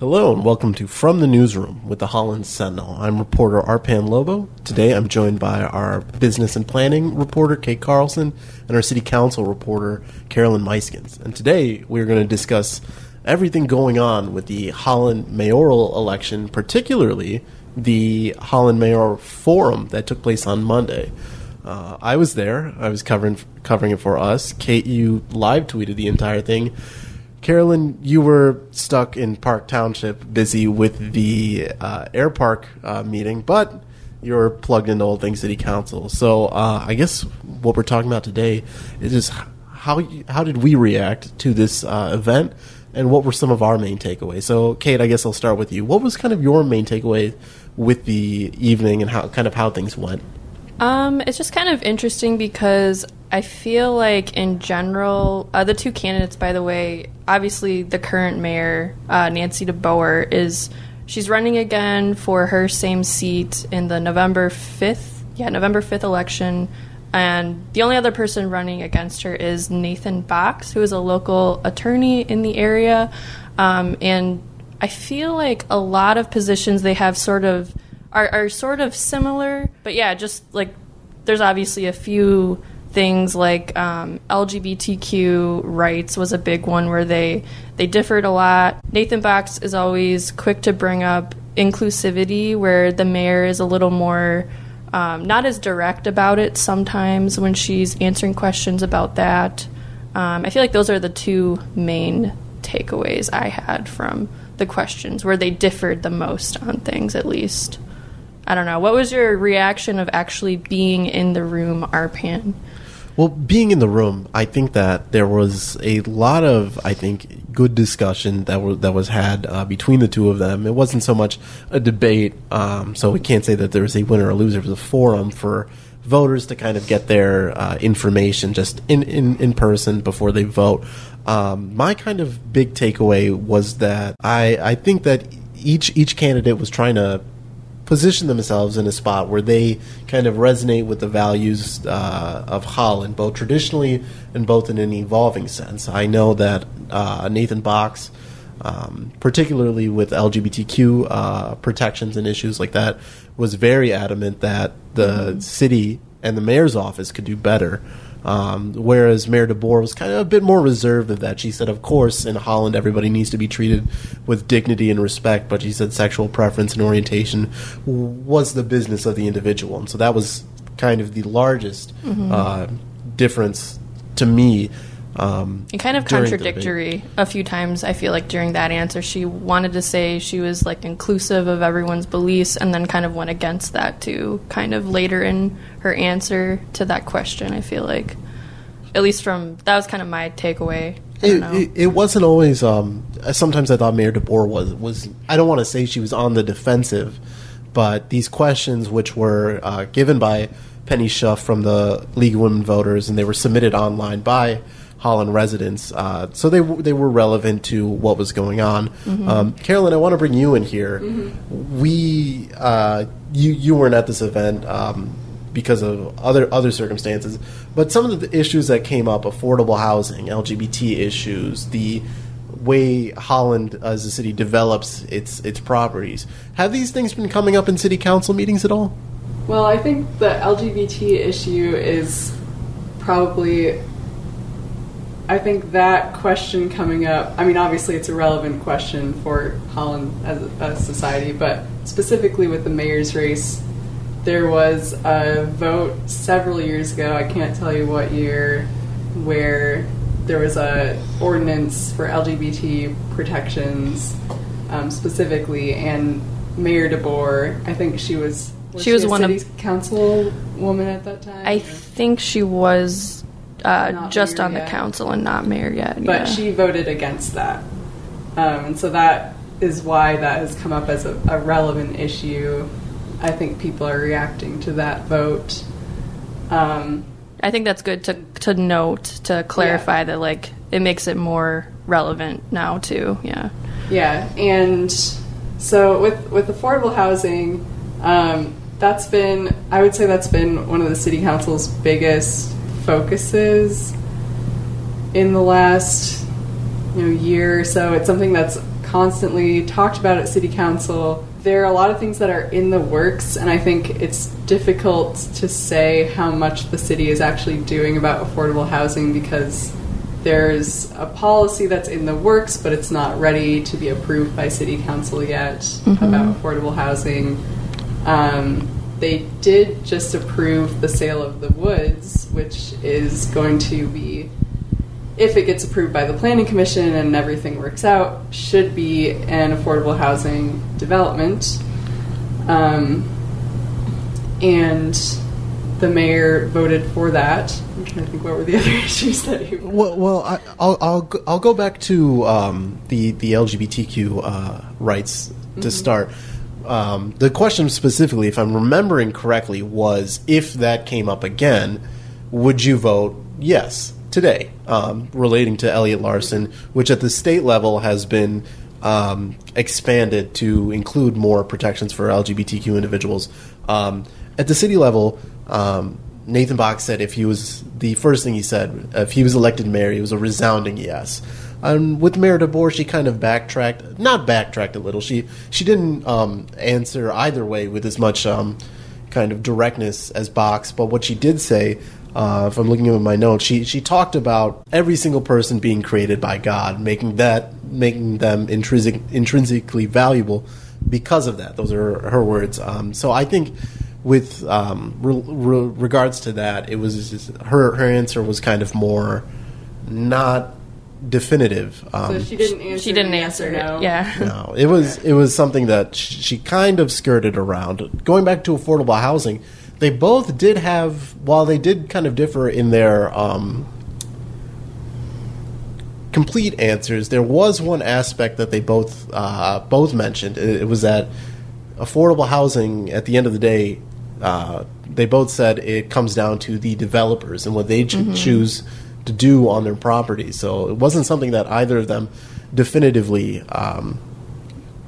Hello and welcome to From the Newsroom with the Holland Sentinel. I'm reporter Arpan Lobo. Today I'm joined by our business and planning reporter Kate Carlson and our city council reporter Carolyn Muyskens. And today we're going to discuss everything going on with the Holland mayoral election, particularly the Holland Mayor Forum that took place on Monday. Uh, I was there. I was covering covering it for us. Kate, you live tweeted the entire thing. Carolyn, you were stuck in Park Township, busy with the uh, Air Park uh, meeting, but you're plugged into Old Thing City Council. So uh, I guess what we're talking about today is just how how did we react to this uh, event, and what were some of our main takeaways. So, Kate, I guess I'll start with you. What was kind of your main takeaway with the evening, and how kind of how things went? Um, it's just kind of interesting because I feel like, in general, uh, the two candidates, by the way, obviously the current mayor, uh, Nancy DeBoer, is she's running again for her same seat in the November fifth, yeah, November fifth election. And the only other person running against her is Nathan Box, who is a local attorney in the area. Um, and I feel like a lot of positions they have sort of are, are sort of similar, but yeah, just like there's obviously a few things like um, LGBTQ rights was a big one where they they differed a lot. Nathan Box is always quick to bring up inclusivity, where the mayor is a little more um, not as direct about it sometimes when she's answering questions about that. Um, I feel like those are the two main takeaways I had from the questions where they differed the most on things, at least. I don't know. What was your reaction of actually being in the room, Arpan? Well, being in the room, I think that there was a lot of, I think, good discussion that was that was had uh, between the two of them. It wasn't so much a debate, um, so we can't say that there was a winner or loser. It was a forum for voters to kind of get their uh, information just in, in, in person before they vote. Um, my kind of big takeaway was that I, I think that each each candidate was trying to position themselves in a spot where they kind of resonate with the values uh, of Holland, both traditionally and both in an evolving sense. I know that uh, Nathan Box, um, particularly with LGBTQ uh, protections and issues like that, was very adamant that the mm-hmm. city and the mayor's office could do better. Um, whereas Mayor DeBoer was kind of a bit more reserved of that. She said, of course, in Holland, everybody needs to be treated with dignity and respect, but she said sexual preference and orientation was the business of the individual. And so that was kind of the largest mm-hmm. uh, difference to me. Um, and kind of contradictory a few times, I feel like, during that answer. She wanted to say she was like inclusive of everyone's beliefs and then kind of went against that too, kind of later in her answer to that question, I feel like. At least from that was kind of my takeaway. It, it, it, wasn't always. Um, sometimes I thought Mayor DeBoer was was. I don't want to say she was on the defensive, but these questions, which were uh, given by Penny Schuff from the League of Women Voters, and they were submitted online by Holland residents, uh, so they they were relevant to what was going on. Mm-hmm. Um, Carolyn, I want to bring you in here. Mm-hmm. We uh, you you weren't at this event. Um, because of other other circumstances. But some of the issues that came up, affordable housing, LGBT issues, the way Holland as a city develops its its properties. Have these things been coming up in city council meetings at all? Well, I think the LGBT issue is probably I think that question coming up, I mean, obviously it's a relevant question for Holland as a society, but specifically with the mayor's race, there was a vote several years ago. I can't tell you what year, where there was a ordinance for LGBT protections um, specifically, and Mayor DeBoer. I think she was. was she, she was one city of council woman at that time. I or? think she was uh, just on yet. the council and not mayor yet. But yeah. she voted against that, um, and so that is why that has come up as a, a relevant issue I think people are reacting to that vote. Um, I think that's good to to note to clarify yeah. that like it makes it more relevant now too. Yeah. Yeah, and so with with affordable housing, um, that's been I would say that's been one of the city council's biggest focuses in the last you know year or so. It's something that's constantly talked about at City Council. There are a lot of things that are in the works, and I think it's difficult to say how much the city is actually doing about affordable housing because there's a policy that's in the works, but it's not ready to be approved by City Council yet about affordable housing. Um, they did just approve the sale of the woods, which is going to be, if it gets approved by the Planning Commission and everything works out, should be an affordable housing development. Um, and the mayor voted for that. I'm trying to think what were the other issues that he. Well, well I, I'll, I'll go- I'll go back to um, the the LGBTQ uh, rights to start. Um, the question specifically, if I'm remembering correctly, was if that came up again, would you vote yes today? Um, relating to Elliott-Larsen, which at the state level has been um, expanded to include more protections for LGBTQ individuals. Um, at the city level, um, Nathan Box said if he was the first thing he said, if he was elected mayor, it was a resounding yes. Um, with Mayor DeBoer, she kind of backtracked, not backtracked a little. She she didn't um, answer either way with as much um, kind of directness as Box. But what she did say, uh, if I'm looking at my notes, she she talked about every single person being created by God, making that making them intrinsic, intrinsically valuable because of that. Those are her words. Um, so I think with um, re- re- regards to that, it was just, her her answer was kind of more not definitive. Um, So she didn't answer. She didn't answer it. no. Yeah. no, it was it was something that she kind of skirted around. Going back to affordable housing, they both did have, while they did kind of differ in their um, complete answers, there was one aspect that they both uh, both mentioned. It, it was that affordable housing, at the end of the day, uh, they both said it comes down to the developers and what they ch- choose to do on their property. So it wasn't something that either of them definitively um,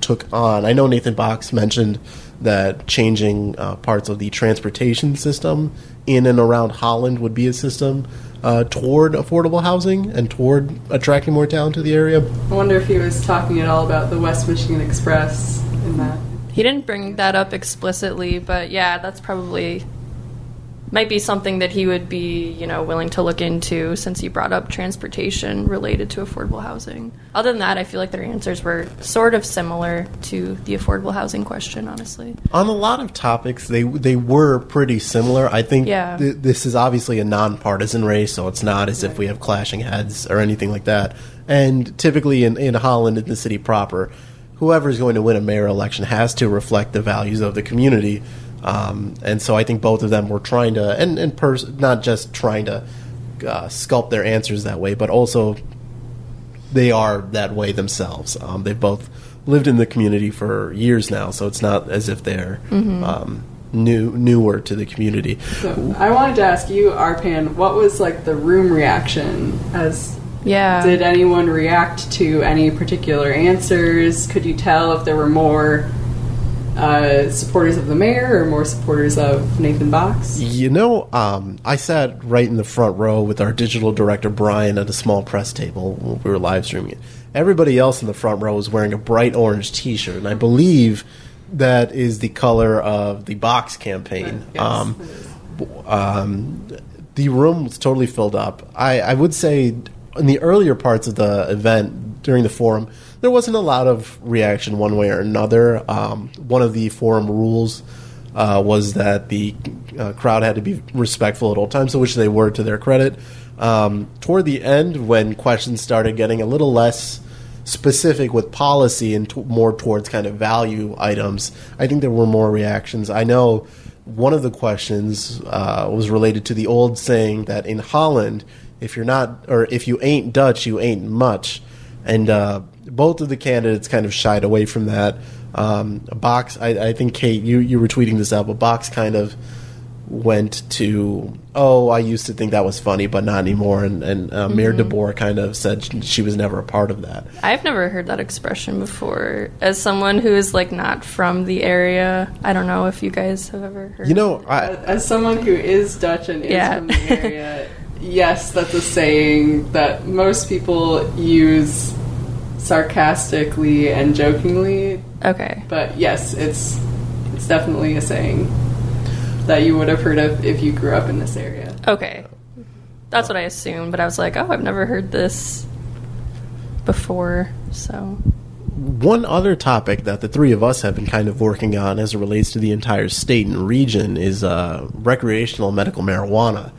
took on. I know Nathan Box mentioned that changing uh, parts of the transportation system in and around Holland would be a system uh, toward affordable housing and toward attracting more talent to the area. I wonder if he was talking at all about the West Michigan Express in that. He didn't bring that up explicitly, but yeah, that's probably might be something that he would be, you know, willing to look into since he brought up transportation related to affordable housing. Other than that, I feel like their answers were sort of similar to the affordable housing question, honestly. On a lot of topics, they they were pretty similar. I think Yeah. th- this is obviously a nonpartisan race, so it's not as if we have clashing heads or anything like that. And typically in, in Holland, in the city proper, whoever is going to win a mayor election has to reflect the values of the community. Um, and so I think both of them were trying to, and, and pers- not just trying to uh, sculpt their answers that way, but also they are that way themselves. Um, they've both lived in the community for years now, so it's not as if they're um, new newer to the community. So I wanted to ask you, Arpan, what was like the room reaction? As Yeah. did anyone react to any particular answers? Could you tell if there were more uh, supporters of the mayor or more supporters of Nathan Box? You know, um, I sat right in the front row with our digital director Brian at a small press table when we were live streaming it. Everybody else in the front row was wearing a bright orange T-shirt, and I believe that is the color of the Box campaign. Yes, um, um, the room was totally filled up. I, I would say in the earlier parts of the event during the forum, there wasn't a lot of reaction one way or another. Um, one of the forum rules uh, was that the uh, crowd had to be respectful at all times, which they were to their credit. Um, toward the end, when questions started getting a little less specific with policy and t- more towards kind of value items, I think there were more reactions. I know one of the questions uh, was related to the old saying that in Holland, if you're not, or if you ain't Dutch, you ain't much. And uh, both of the candidates kind of shied away from that. Um, Box, I, I think Kate, you, you were tweeting this out, but Box kind of went to, oh, I used to think that was funny, but not anymore. And, and uh, Mayor DeBoer kind of said she, she was never a part of that. I've never heard that expression before. As someone who is like not from the area, I don't know if you guys have ever heard. You know, I, As, as someone who is Dutch and is Yeah. from the area, yes, that's a saying that most people use sarcastically and jokingly, Okay. but yes, it's it's definitely a saying that you would have heard of if you grew up in this area. Okay. That's what I assumed, but I was like, oh, I've never heard this before, so. One other topic that the three of us have been kind of working on as it relates to the entire state and region is uh, recreational medical marijuana.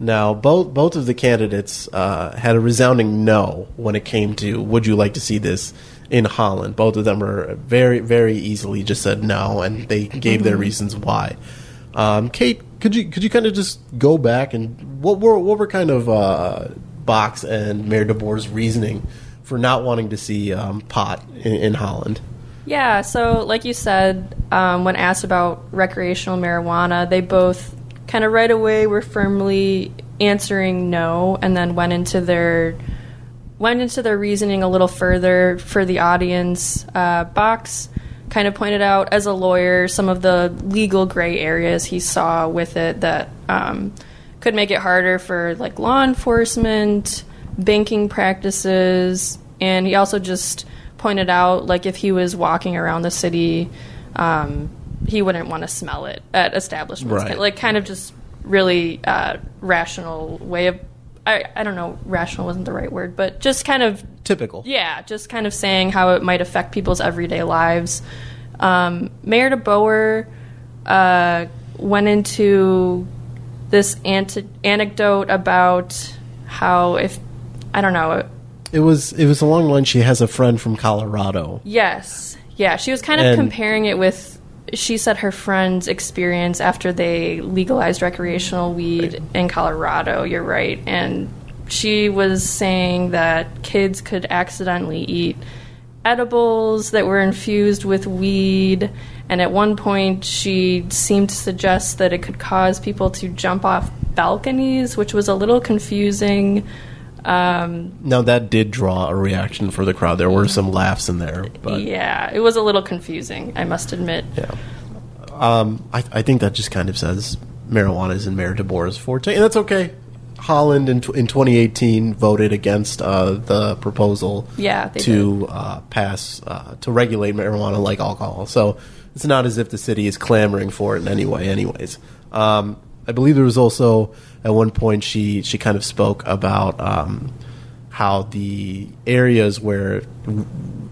Now, both both of the candidates uh, had a resounding no when it came to would you like to see this in Holland. Both of them were very very easily just said no, and they gave their reasons why. Um, Kate, could you could you kind of just go back and what were what were kind of uh, Box and Mayor DeBoer's reasoning for not wanting to see um, pot in, in Holland? Yeah, so like you said, um, when asked about recreational marijuana, they both kind of right away were firmly answering no, and then went into their went into their reasoning a little further for the audience. Uh, Box kind of pointed out as a lawyer some of the legal gray areas he saw with it that um, could make it harder for like law enforcement, banking practices, and he also just pointed out like if he was walking around the city, um, he wouldn't want to smell it at establishments. Right. Like kind of just really uh, rational way of. I, I don't know, rational wasn't the right word, but just kind of Typical. yeah, just kind of saying how it might affect people's everyday lives. Um, Mayor DeBoer uh, went into this anecdote about how if I don't know, It was it was along the line. She has a friend from Colorado. yes, yeah, she was kind of And- comparing it with. She said her friend's experience after they legalized recreational weed in Colorado. You're right, and she was saying that kids could accidentally eat edibles that were infused with weed. And at one point, she seemed to suggest that it could cause people to jump off balconies, which was a little confusing. Um, Now that did draw a reaction for the crowd. There were some laughs in there, but yeah, it was a little confusing, I must admit. yeah. Um, I, I think that just kind of says marijuana is in Mayor DeBoer's forte, and that's okay. Holland in, in 2018 voted against uh, the proposal Yeah, to uh, pass uh, to regulate marijuana like alcohol. So it's not as if the city is clamoring for it in any way. Anyways, um, I believe there was also at one point she she kind of spoke about um, how the areas where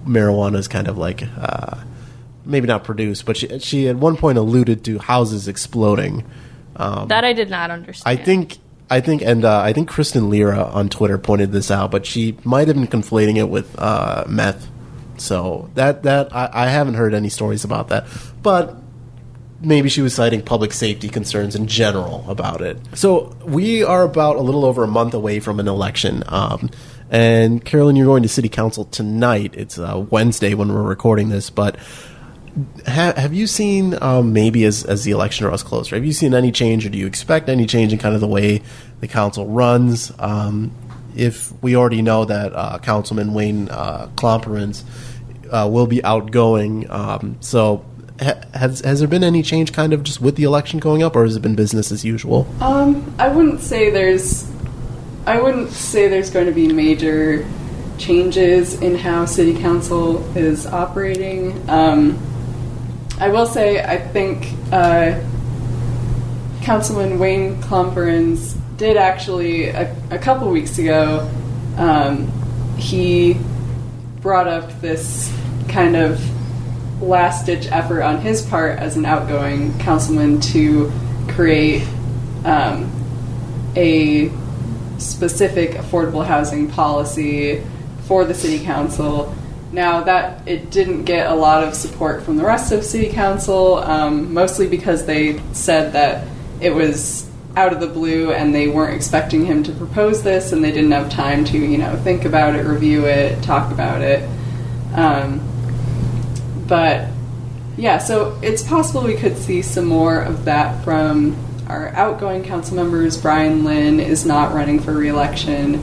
marijuana is kind of like uh, maybe not produced, but she she at one point alluded to houses exploding. Um, That I did not understand. I think I think and uh, I think Kristen Lira on Twitter pointed this out, but she might have been conflating it with uh, meth. So that that I, I haven't heard any stories about that, but maybe she was citing public safety concerns in general about it. So we are about a little over a month away from an election. Um, and Carolyn, you're going to city council tonight. It's uh, Wednesday when we're recording this, but ha- have you seen um, maybe as, as the election draws closer? Have you seen any change, or do you expect any change in kind of the way the council runs? Um, if we already know that uh, Councilman Wayne uh, uh, will be outgoing, um, so has has there been any change, kind of just with the election going up, or has it been business as usual? Um, I wouldn't say there's, I wouldn't say there's going to be major changes in how city council is operating. Um, I will say I think uh, Councilman Wayne Klomparens did actually a, a couple weeks ago. Um, he brought up this kind of last ditch effort on his part as an outgoing councilman to create um, a specific affordable housing policy for the city council. Now that it didn't get a lot of support from the rest of city council, um, mostly because they said that it was out of the blue and they weren't expecting him to propose this and they didn't have time to you know think about it, review it, talk about it. Um, but yeah, so it's possible we could see some more of that from our outgoing council members. Brian Lynn is not running for reelection,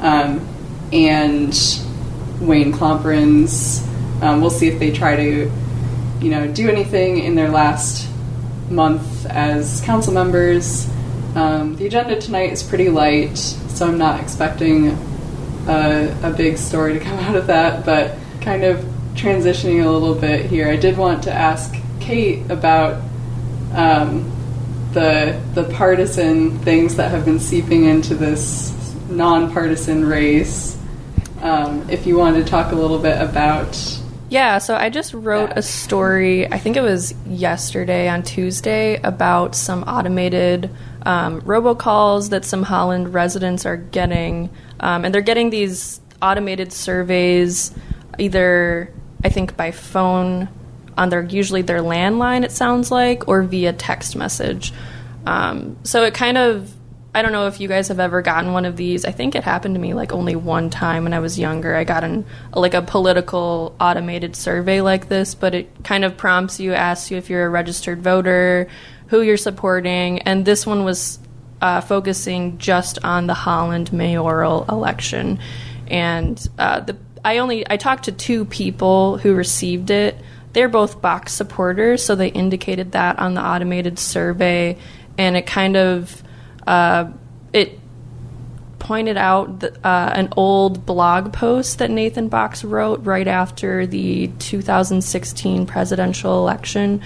um, and Wayne Klomparens. Um, we'll see if they try to, you know, do anything in their last month as council members. Um, the agenda tonight is pretty light, so I'm not expecting a, a big story to come out of that, but kind of transitioning a little bit here, I did want to ask Kate about um, the the partisan things that have been seeping into this nonpartisan race. Um, if you want to talk a little bit about Yeah, so I just wrote a story, I think it was yesterday on Tuesday, about some automated um, robocalls that some Holland residents are getting. Um, and they're getting these automated surveys either, I think, by phone on their usually their landline, it sounds like, or via text message. Um, so it kind of I don't know if you guys have ever gotten one of these. I think it happened to me like only one time when I was younger. I got an like a political automated survey like this, but it kind of prompts you, asks you if you're a registered voter, who you're supporting, and this one was uh, focusing just on the Holland mayoral election. And uh, the I only I talked to two people who received it. They're both Box supporters, so they indicated that on the automated survey, and it kind of uh, it pointed out the, uh, an old blog post that Nathan Box wrote right after the 2016 presidential election,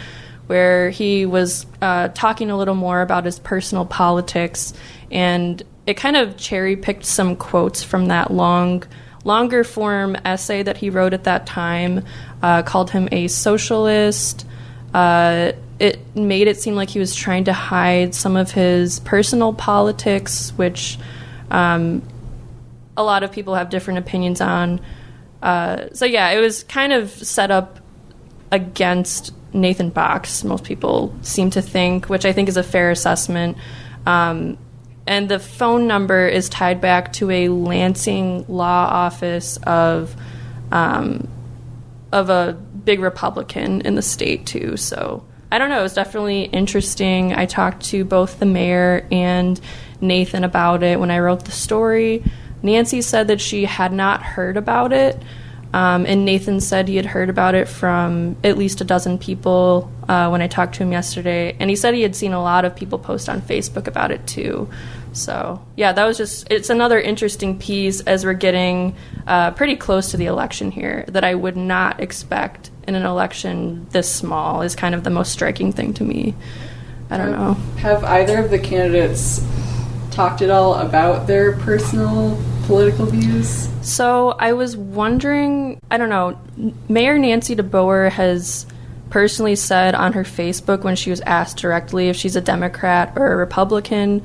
where he was uh, talking a little more about his personal politics, and it kind of cherry picked some quotes from that long, longer form essay that he wrote at that time, uh, called him a socialist. Uh, it made it seem like he was trying to hide some of his personal politics, which um, a lot of people have different opinions on. Uh, so yeah, it was kind of set up against Nathan Box. Most people seem to think, which I think is a fair assessment. Um, and the phone number is tied back to a Lansing law office of um, of a big Republican in the state too. So I don't know. It was definitely interesting. I talked to both the mayor and Nathan about it when I wrote the story. Nancy said that she had not heard about it. Um, and Nathan said he had heard about it from at least a dozen people uh, when I talked to him yesterday. And he said he had seen a lot of people post on Facebook about it too. So, yeah, that was just, it's another interesting piece as we're getting uh, pretty close to the election here that I would not expect in an election this small, is kind of the most striking thing to me. I don't know. Have either of the candidates talked at all about their personal political views? So I was wondering, I don't know, Mayor Nancy DeBoer has personally said on her Facebook when she was asked directly if she's a Democrat or a Republican,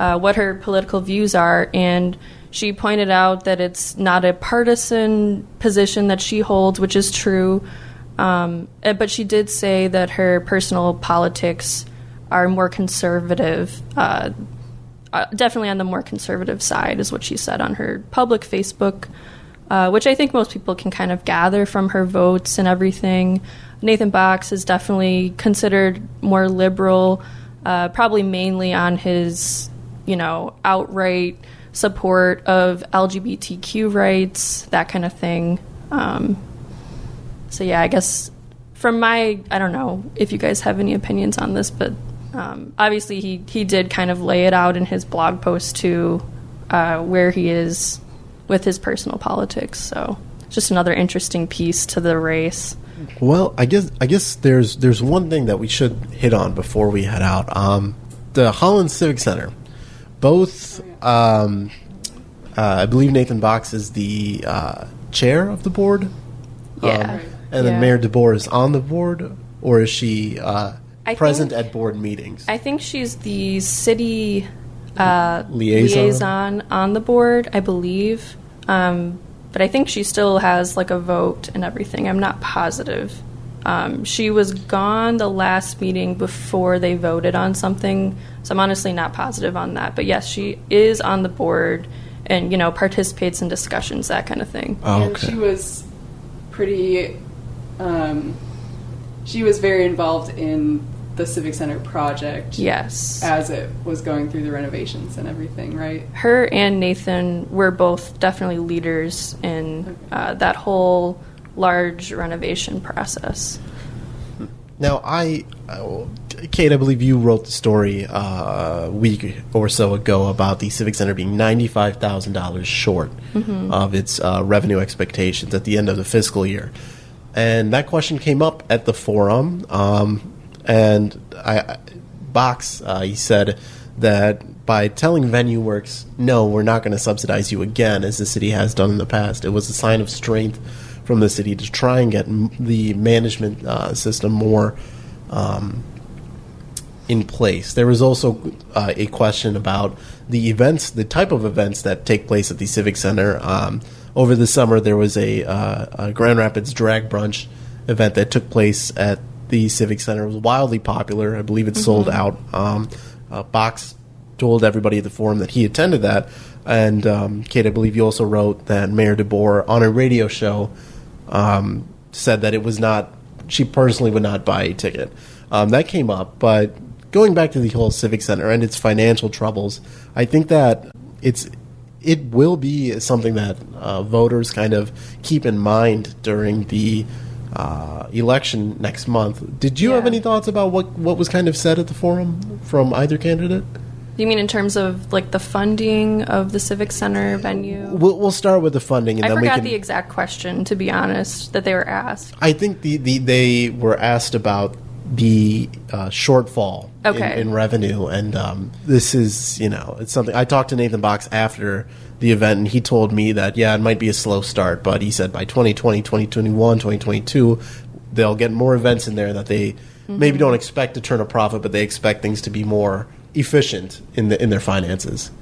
uh, what her political views are, and she pointed out that it's not a partisan position that she holds, which is true. Um, eh, but she did say that her personal politics are more conservative. Uh, uh, definitely on the more conservative side, is what she said on her public Facebook, uh, which I think most people can kind of gather from her votes and everything. Nathan Box is definitely considered more liberal, uh, probably mainly on his, you know, outright support of LGBTQ rights, that kind of thing. Um, so yeah, I guess from my, I don't know if you guys have any opinions on this, but um, obviously he he did kind of lay it out in his blog post too, uh, where he is with his personal politics. So just another interesting piece to the race. Well, I guess I guess there's there's one thing that we should hit on before we head out. Um, the Holland Civic Center, both um, uh, I believe Nathan Box is the uh, chair of the board. Yeah. Um, and then Yeah. Mayor DeBoer is on the board, or is she uh, present think- at board meetings? I think she's the city uh, Liaison? liaison on the board, I believe. Um, but I think she still has like a vote and everything. I'm not positive. Um, she was gone the last meeting before they voted on something, so I'm honestly not positive on that. But yes, she is on the board and you know participates in discussions, that kind of thing. Oh, And okay. she was pretty. Um, she was very involved in the Civic Center project Yes. as it was going through the renovations and everything, right? her and Nathan were both definitely leaders in uh, that whole large renovation process. Now, I uh, Kate, I believe you wrote the story uh, a week or so ago about the Civic Center being ninety-five thousand dollars short of its uh, revenue expectations at the end of the fiscal year, and that question came up at the forum. Um, and I, Box, uh, he said that by telling VenuWorks, no, we're not going to subsidize you again, as the city has done in the past, it was a sign of strength from the city to try and get m- the management uh, system more um, in place. There was also uh, a question about the events, the type of events that take place at the Civic Center. Um, over the summer, there was a, uh, a Grand Rapids drag brunch event that took place at the Civic Center. It was wildly popular. I believe it sold out. Um, uh, Box told everybody at the forum that he attended that. And um, Kate, I believe you also wrote that Mayor DeBoer on a radio show um, said that it was not. She personally would not buy a ticket. Um, that came up, but going back to the whole Civic Center and its financial troubles, I think that it's it will be something that uh, voters kind of keep in mind during the uh, election next month. Did you have any thoughts about what what was kind of said at the forum from either candidate? You mean in terms of like the funding of the Civic Center venue? We'll, we'll start with the funding, and I then we forgot can. the exact question, to be honest, that they were asked. I think the, the they were asked about the uh, shortfall Okay. in, in revenue, and um, this is you know it's something I talked to Nathan Box after the event, and he told me that yeah, it might be a slow start, but he said by 2020, 2021, 2022, they'll get more events in there that they maybe don't expect to turn a profit, but they expect things to be more efficient in the in their finances.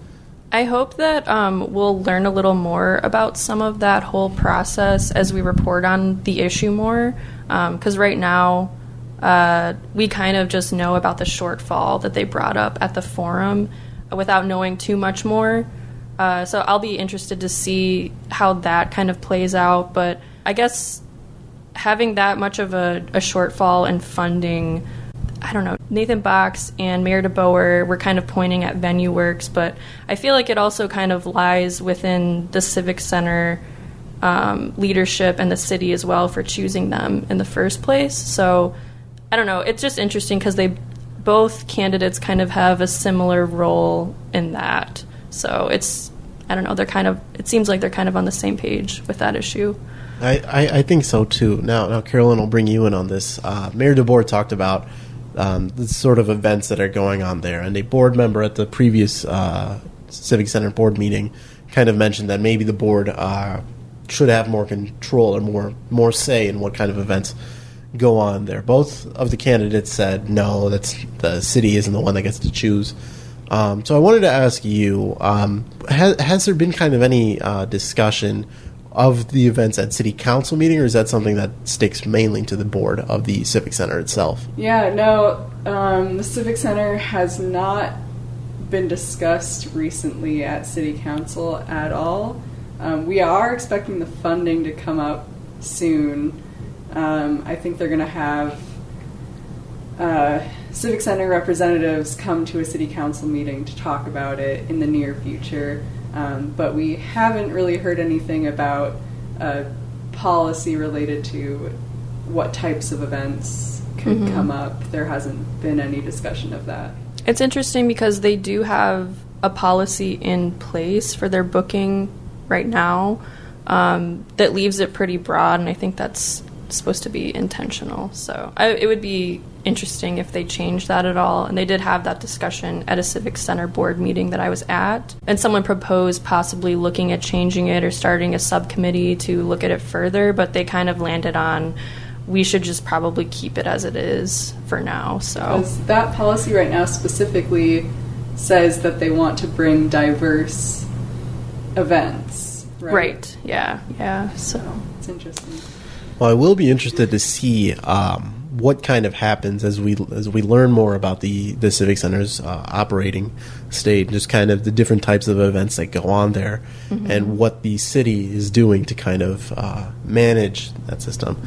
I hope that um, we'll learn a little more about some of that whole process as we report on the issue more. Because right now, uh, we kind of just know about the shortfall that they brought up at the forum without knowing too much more. Uh, so I'll be interested to see how that kind of plays out. But I guess having that much of a, a shortfall in funding, I don't know. Nathan Box and Mayor DeBoer were kind of pointing at VenuWorks, but I feel like it also kind of lies within the Civic Center um, leadership and the city as well for choosing them in the first place. So I don't know. It's just interesting because they both candidates kind of have a similar role in that. So it's I don't know. They're kind of it seems like they're kind of on the same page with that issue. I, I, I think so too. Now, now, Carolyn will bring you in on this. Uh, Mayor DeBoer talked about um, the sort of events that are going on there, and a board member at the previous uh, Civic Center board meeting kind of mentioned that maybe the board uh, should have more control or more more say in what kind of events go on there. Both of the candidates said no, that's the city isn't the one that gets to choose. Um, so I wanted to ask you: um, has, has there been kind of any uh, discussion of the events at city council meeting, or is that something that sticks mainly to the board of the civic center itself? Yeah, no, um, the Civic Center has not been discussed recently at City Council at all. Um, we are expecting the funding to come up soon. Um, I think they're going to have uh, Civic Center representatives come to a City Council meeting to talk about it in the near future. Um, but we haven't really heard anything about uh, policy related to what types of events could come up. There hasn't been any discussion of that. It's interesting because they do have a policy in place for their booking right now um, that leaves it pretty broad, and I think that's supposed to be intentional. So I, it would be interesting if they changed that at all. And they did have that discussion at a Civic Center board meeting that I was at, and someone proposed possibly looking at changing it or starting a subcommittee to look at it further, but they kind of landed on. We should just probably keep it as it is for now. So that policy right now specifically says that they want to bring diverse events. Right. Right. Yeah. Yeah. So It's interesting. Well, I will be interested to see um, what kind of happens as we as we learn more about the the civic center's uh, operating state, just kind of the different types of events that go on there, and what the city is doing to kind of uh, manage that system.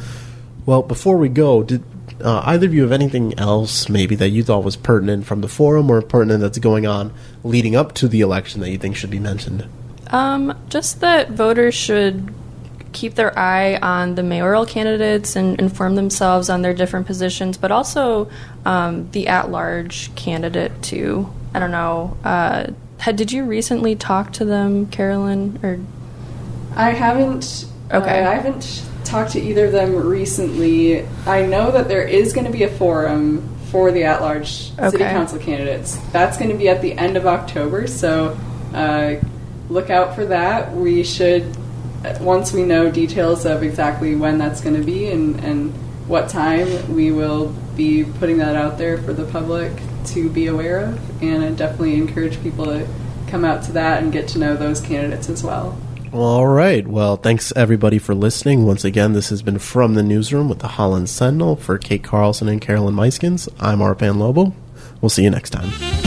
Well, before we go, did uh, either of you have anything else maybe that you thought was pertinent from the forum or pertinent that's going on leading up to the election that you think should be mentioned? um, just that voters should keep their eye on the mayoral candidates and inform themselves on their different positions, but also um, the at-large candidate too. I don't know. Uh, had did you recently talk to them, Carolyn? Or I haven't. Okay. uh, I haven't talked to either of them recently. I know that there is going to be a forum for the at-large city council candidates. That's going to be at the end of October, so uh, look out for that. We should uh, once we know details of exactly when that's going to be and and what time, we will be putting that out there for the public to be aware of, and I definitely encourage people to come out to that and get to know those candidates as well. All right. Well, thanks everybody for listening. Once again, this has been from the newsroom with the Holland Sentinel for Kate Carlson and Carolyn Muyskens. I'm Arpan Lobo. We'll see you next time.